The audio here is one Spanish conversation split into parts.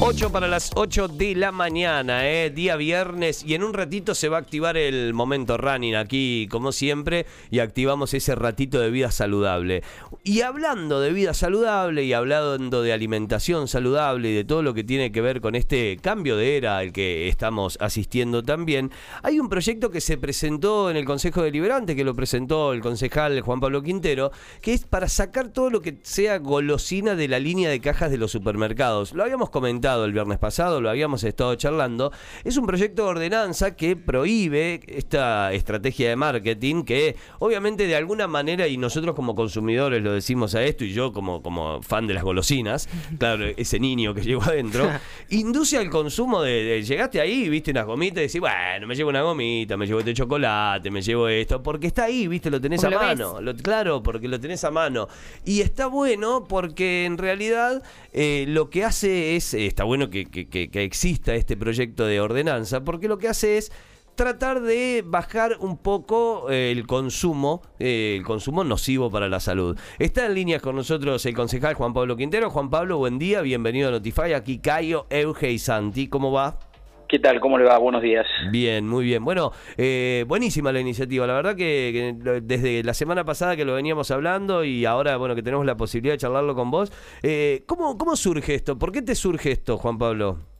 8 para las 8 de la mañana, eh, día viernes, y en un ratito se va a activar el momento running aquí, como siempre, y activamos ese ratito de vida saludable. Y hablando de vida saludable y hablando de alimentación saludable y de todo lo que tiene que ver con este cambio de era al que estamos asistiendo también, hay un proyecto que se presentó en el Consejo Deliberante, que lo presentó el concejal Juan Pablo Quintero, que es para sacar todo lo que sea golosina de la línea de cajas de los supermercados. Lo habíamos comentado el viernes pasado, lo habíamos estado charlando, es un proyecto de ordenanza que prohíbe esta estrategia de marketing que obviamente de alguna manera, y nosotros como consumidores lo decimos a esto, y yo como, como fan de las golosinas, claro, ese niño que llegó adentro, induce al consumo de, llegaste ahí, viste unas gomitas y decís, bueno, me llevo una gomita, me llevo este chocolate, me llevo esto, porque está ahí, viste, lo tenés a mano, claro, porque lo tenés a mano. Y está bueno porque en realidad eh, lo que hace es, está bueno que, exista este proyecto de ordenanza, porque lo que hace es tratar de bajar un poco eh, el consumo, eh, el consumo nocivo para la salud. Está en línea con nosotros el concejal Juan Pablo Quintero. Juan Pablo, buen día, bienvenido a Notify. Aquí Cayo, Euge y Santi. ¿Cómo va? ¿Qué tal? ¿Cómo le va? Buenos días. Bien, muy bien. Bueno, eh, buenísima la iniciativa. La verdad que, desde la semana pasada que lo veníamos hablando y ahora, bueno, que tenemos la posibilidad de charlarlo con vos, eh, ¿cómo, ¿cómo surge esto? ¿Por qué te surge esto, Juan Pablo?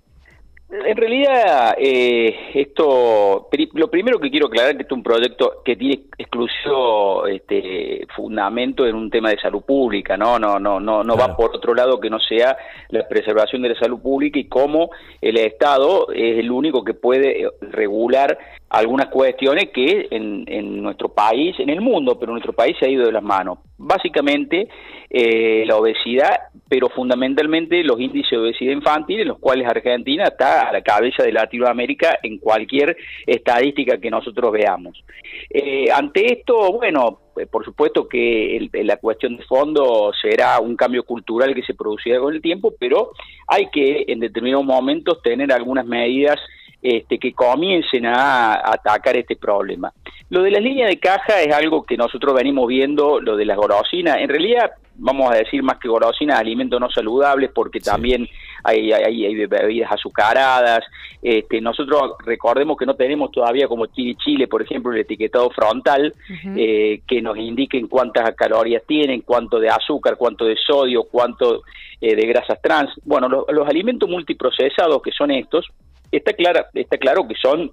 En realidad, eh, esto, lo primero que quiero aclarar es que este es un proyecto que tiene exclusivo este, fundamento en un tema de salud pública, ¿no? No, no, no, no va por otro lado que no sea la preservación de la salud pública y cómo el Estado es el único que puede regular algunas cuestiones que en, en nuestro país, en el mundo, pero nuestro país se ha ido de las manos. Básicamente, eh, la obesidad, pero fundamentalmente los índices de obesidad infantil, en los cuales Argentina está a la cabeza de Latinoamérica en cualquier estadística que nosotros veamos. Eh, ante esto, bueno, eh, por supuesto que la cuestión de fondo será un cambio cultural que se producirá con el tiempo, pero hay que en determinados momentos tener algunas medidas este, que comiencen a, atacar este problema. Lo de las líneas de caja es algo que nosotros venimos viendo, lo de las golosinas. En realidad, vamos a decir más que golosinas, alimentos no saludables, porque también hay, hay, bebidas azucaradas. Este, nosotros recordemos que no tenemos todavía como Chile, Chile por ejemplo, el etiquetado frontal, eh, que nos indiquen cuántas calorías tienen, cuánto de azúcar, cuánto de sodio, cuánto eh, de grasas trans. Bueno, los alimentos multiprocesados, que son estos, está, clara, está claro que son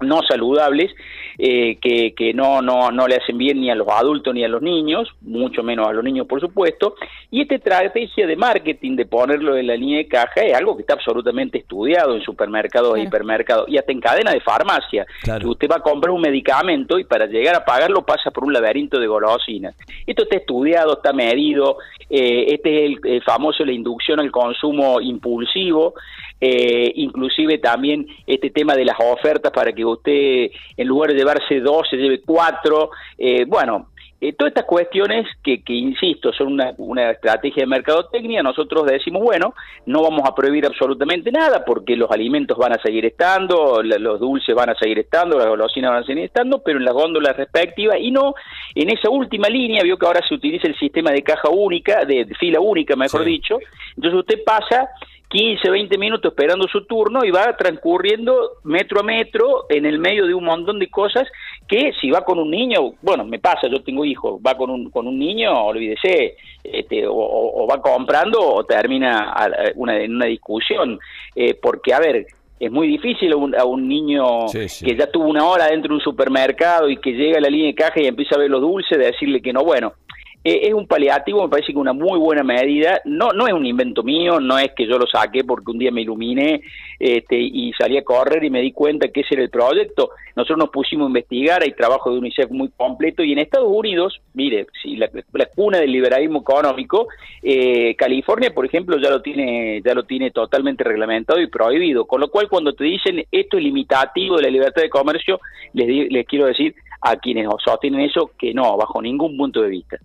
no saludables, eh, que, que no, no, no le hacen bien ni a los adultos ni a los niños, mucho menos a los niños por supuesto, y esta estrategia de marketing de ponerlo en la línea de caja es algo que está absolutamente estudiado en supermercados e hipermercados y hasta en cadena de farmacia, que usted va a comprar un medicamento y para llegar a pagarlo pasa por un laberinto de golosinas. Esto está estudiado, está medido, eh, este es el, famoso la inducción al consumo impulsivo, eh, inclusive también este tema de las ofertas para que usted en lugar de llevarse dos se lleve cuatro, eh, bueno, eh, todas estas cuestiones que, que insisto, son una, una, estrategia de mercadotecnia, nosotros decimos, bueno, no vamos a prohibir absolutamente nada porque los alimentos van a seguir estando, los dulces van a seguir estando, las golosinas van a seguir estando, pero en las góndolas respectivas y no en esa última línea, vio que ahora se utiliza el sistema de caja única, de, fila única, mejor dicho, entonces usted pasa 15, 20 minutos esperando su turno y va transcurriendo metro a metro en el medio de un montón de cosas que si va con un niño, bueno, me pasa, yo tengo hijos, va con un, con un niño, olvídese, este, o, va comprando o termina una, en una discusión, eh, porque a ver, es muy difícil a un, a un niño que ya tuvo una hora dentro de un supermercado y que llega a la línea de caja y empieza a ver los dulces, de decirle que no, bueno, eh, es un paliativo, me parece que una muy buena medida. No, no es un invento mío, no es que yo lo saqué porque un día me iluminé este, y salí a correr y me di cuenta que ese era el proyecto. Nosotros nos pusimos a investigar, hay trabajo de UNICEF muy completo y en Estados Unidos, mire, si la, cuna del liberalismo económico, eh, California, por ejemplo, ya lo tiene ya lo tiene totalmente reglamentado y prohibido. Con lo cual, cuando te dicen esto es limitativo de la libertad de comercio, les, les quiero decir a quienes sostienen eso que no, bajo ningún punto de vista.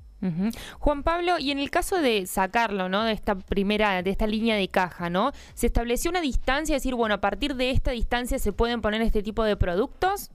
Juan Pablo, y en el caso de sacarlo, ¿no? De esta primera, de esta línea de caja, ¿no? ¿Se estableció una distancia, es decir, bueno, a partir de esta distancia se pueden poner este tipo de productos?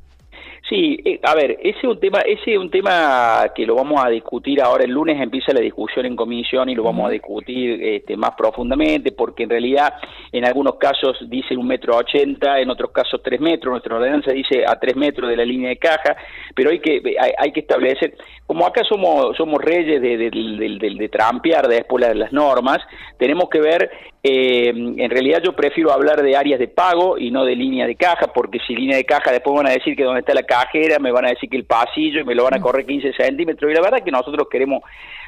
Sí, eh, a ver, ese es un tema, ese es un tema que lo vamos a discutir ahora. El lunes empieza la discusión en comisión y lo vamos a discutir este, más profundamente porque en realidad en algunos casos dicen un metro ochenta, en otros casos tres metros, nuestra ordenanza dice a tres metros de la línea de caja, pero hay que hay, que establecer, como acá somos somos reyes de, de, de, de trampear después las, las normas, tenemos que ver eh, en realidad yo prefiero hablar de áreas de pago y no de línea de caja, porque si línea de caja después van a decir que donde está la cajera, me van a decir que el pasillo y me lo van a correr 15 centímetros. Y la verdad que nosotros queremos,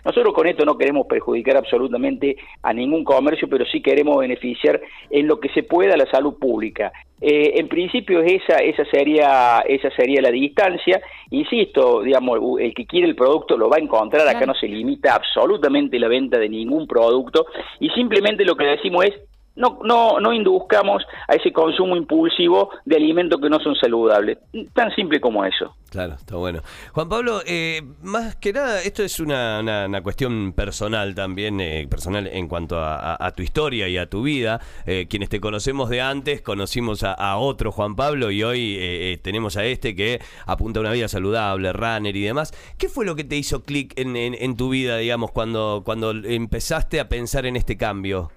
nosotros con esto no queremos perjudicar absolutamente a ningún comercio, pero sí queremos beneficiar en lo que se pueda la salud pública. Eh, en principio esa, esa sería, esa sería la distancia. Insisto, digamos, el que quiere el producto lo va a encontrar. Acá no se limita absolutamente la venta de ningún producto y simplemente lo que decimos es no, no, no induzcamos a ese consumo impulsivo de alimentos que no son saludables. Tan simple como eso. Claro, está bueno. Juan Pablo, eh, más que nada, esto es una, una, cuestión personal también, eh, personal en cuanto a, tu historia y a tu vida. Eh, quienes te conocemos de antes, conocimos a, otro Juan Pablo y hoy tenemos a este que apunta a una vida saludable, runner y demás. ¿Qué fue lo que te hizo clic en, en, en tu vida, digamos, cuando, cuando empezaste a pensar en este cambio?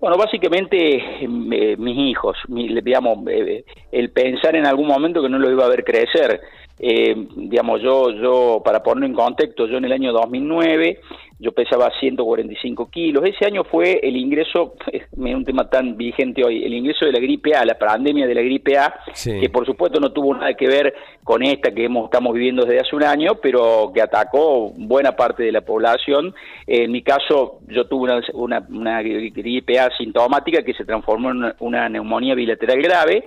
Bueno, básicamente eh, mis hijos, digamos, eh, el pensar en algún momento que no lo iba a ver crecer. Eh, digamos, yo, yo, para ponerlo en contexto, yo en el año 2009 yo pesaba 145 kilos. Ese año fue el ingreso, es un tema tan vigente hoy, el ingreso de la gripe A, la pandemia de la gripe A, que por supuesto no tuvo nada que ver con esta que hemos, estamos viviendo desde hace un año, pero que atacó buena parte de la población. En mi caso, yo tuve una, una, gripe A sintomática que se transformó en una neumonía bilateral grave.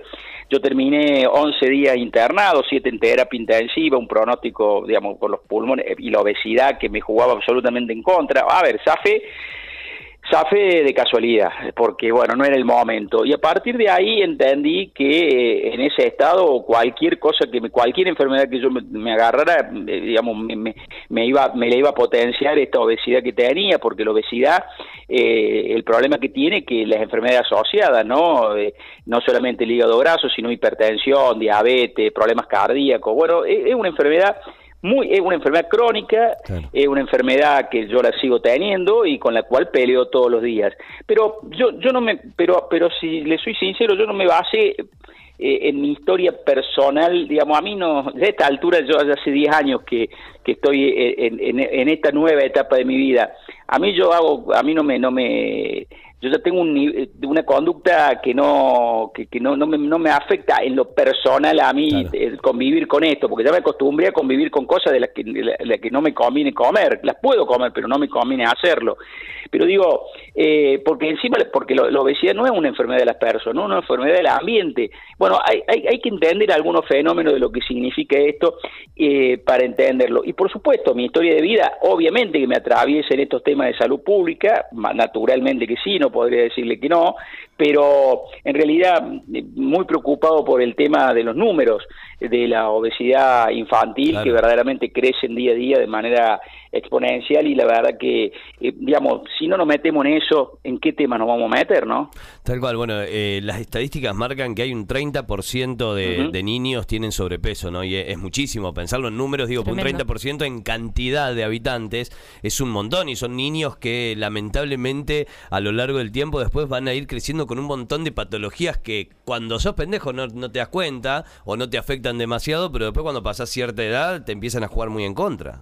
Yo terminé 11 días internado, 7 en terapia intensiva, un pronóstico, digamos, por los pulmones y la obesidad que me jugaba absolutamente en contra. A ver, Safe Zafé de casualidad, porque bueno, no era el momento. Y a partir de ahí entendí que eh, en ese estado cualquier cosa que me, cualquier enfermedad que yo me, agarrara, eh, digamos, me, me, iba, me la iba a potenciar esta obesidad que tenía, porque la obesidad, eh, el problema que tiene que las enfermedades asociadas, ¿no? no solamente el hígado graso, sino hipertensión, diabetes, problemas cardíacos. Bueno, es una enfermedad muy es una enfermedad crónica, es una enfermedad que yo la sigo teniendo y con la cual peleo todos los días. Pero yo yo no me pero pero si le soy sincero, yo no me base eh, en mi historia personal, digamos, a mí no, de esta altura yo hace 10 años que, que estoy en, en, en, esta nueva etapa de mi vida, a mí yo hago, a mí no me, no me, yo ya tengo un, una conducta que no que, no, no, me, no me afecta en lo personal a mí convivir con esto, porque ya me acostumbré a convivir con cosas de las que, de que no me conviene comer, las puedo comer, pero no me conviene hacerlo. Pero digo, eh, porque encima, porque la obesidad no es una enfermedad de las personas, no es una enfermedad del ambiente. Bueno, hay, hay, hay que entender algunos fenómenos de lo que significa esto eh, para entenderlo. Y por supuesto, mi historia de vida, obviamente que me atraviesa en estos temas de salud pública, naturalmente que sí, no podría decirle que no, pero en realidad muy preocupado por el tema de los números de la obesidad infantil que verdaderamente crecen día a día de manera exponencial y la verdad que, eh, digamos, si no nos metemos en eso, ¿en qué tema nos vamos a meter, no? Tal cual, bueno, eh, las estadísticas marcan que hay un 30% de, de niños tienen sobrepeso, ¿no? Y es, muchísimo, pensarlo en números, digo, un 30% en cantidad de habitantes es un montón y son niños que lamentablemente a lo largo del tiempo después van a ir creciendo con un montón de patologías que cuando sos pendejo no, no te das cuenta o no te demasiado, pero después cuando pasas cierta edad te empiezan a jugar muy en contra.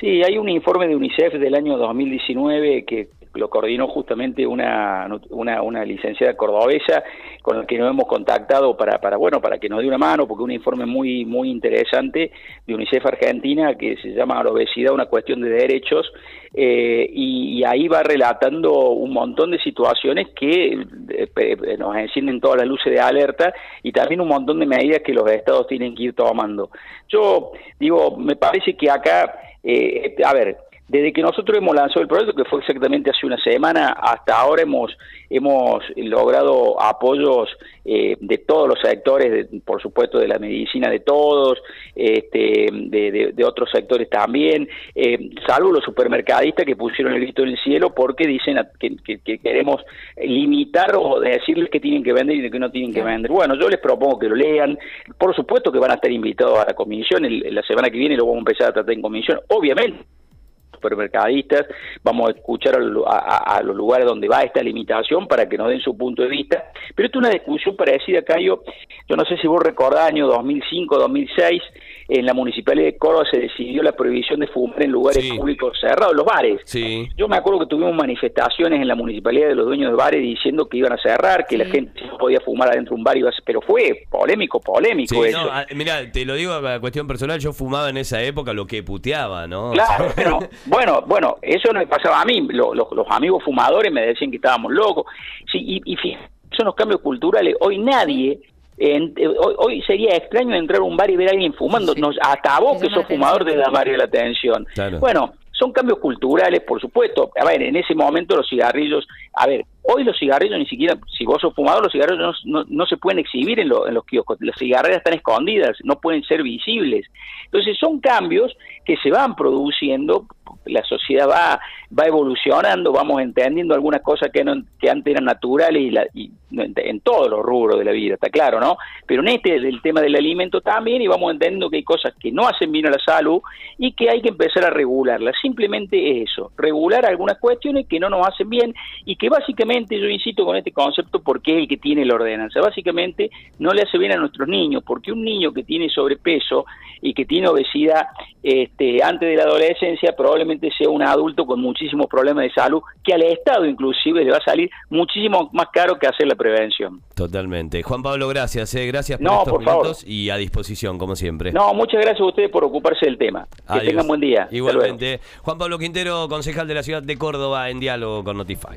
Sí, hay un informe de UNICEF del año 2019 que lo coordinó justamente una, una, una licenciada cordobesa con la que nos hemos contactado para, para, bueno, para que nos dé una mano, porque un informe muy, muy interesante de UNICEF Argentina que se llama La obesidad, una cuestión de derechos, eh, y, ahí va relatando un montón de situaciones que eh, nos encienden todas las luces de alerta y también un montón de medidas que los estados tienen que ir tomando. Yo digo, me parece que acá eh, a ver, desde que nosotros hemos lanzado el proyecto, que fue exactamente hace una semana, hasta ahora hemos, hemos logrado apoyos eh, de todos los sectores, por supuesto de la medicina de todos, este, de, otros sectores también, eh, salvo los supermercadistas que pusieron el grito en el cielo porque dicen que, queremos limitar o decirles que tienen que vender y que no tienen que vender. Bueno, yo les propongo que lo lean. Por supuesto que van a estar invitados a la comisión. la semana que viene lo vamos a empezar a tratar en comisión. Obviamente supermercadistas, vamos a escuchar a, los lugares donde va esta limitación para que nos den su punto de vista. Pero esto es una discusión parecida, Cayo, yo no sé si vos recordás, año 2005, 2006, en la Municipalidad de Córdoba se decidió la prohibición de fumar en lugares públicos cerrados, los bares. Sí. Yo me acuerdo que tuvimos manifestaciones en la Municipalidad de los dueños de bares diciendo que iban a cerrar, que la gente no podía fumar adentro de un bar, pero fue polémico, polémico eso. Ah, mira, te lo digo a cuestión personal, yo fumaba en esa época lo que puteaba, ¿no? Claro, pero bueno, bueno, eso no me pasaba a mí, los amigos fumadores me decían que estábamos locos, sí, y, y son los cambios culturales, hoy nadie eh, hoy, sería extraño entrar a un bar y ver a alguien fumando. Nos, hasta vos que sos fumador te da la atención. Bueno, son cambios culturales, por supuesto. A ver, en ese momento los cigarrillos, a ver, hoy los cigarrillos ni siquiera, si vos sos fumador, los cigarrillos no, no, se pueden exhibir en, en los kioscos. Las cigarreras están escondidas, no pueden ser visibles. Entonces son cambios que se van produciendo la sociedad va, va evolucionando, vamos entendiendo algunas cosas que, no, que antes eran naturales y, la, y en todos los rubros de la vida, está claro, ¿no? Pero en este del tema del alimento también y vamos entendiendo que hay cosas que no hacen bien a la salud y que hay que empezar a regularlas. Simplemente es eso, regular algunas cuestiones que no nos hacen bien y que básicamente, yo insisto con este concepto porque es el que tiene la ordenanza, básicamente no le hace bien a nuestros niños, porque un niño que tiene sobrepeso y que tiene obesidad este, antes de la adolescencia probablemente sea un adulto con muchísimos problemas de salud que al Estado inclusive le va a salir muchísimo más caro que hacer la prevención. Totalmente. Juan Pablo, gracias. Eh. Gracias por estos minutos y a disposición, como siempre. No, muchas gracias a ustedes por ocuparse del tema. Que tengan buen día. Igualmente. Juan Pablo Quintero, concejal de la ciudad de Córdoba, en diálogo con Notify.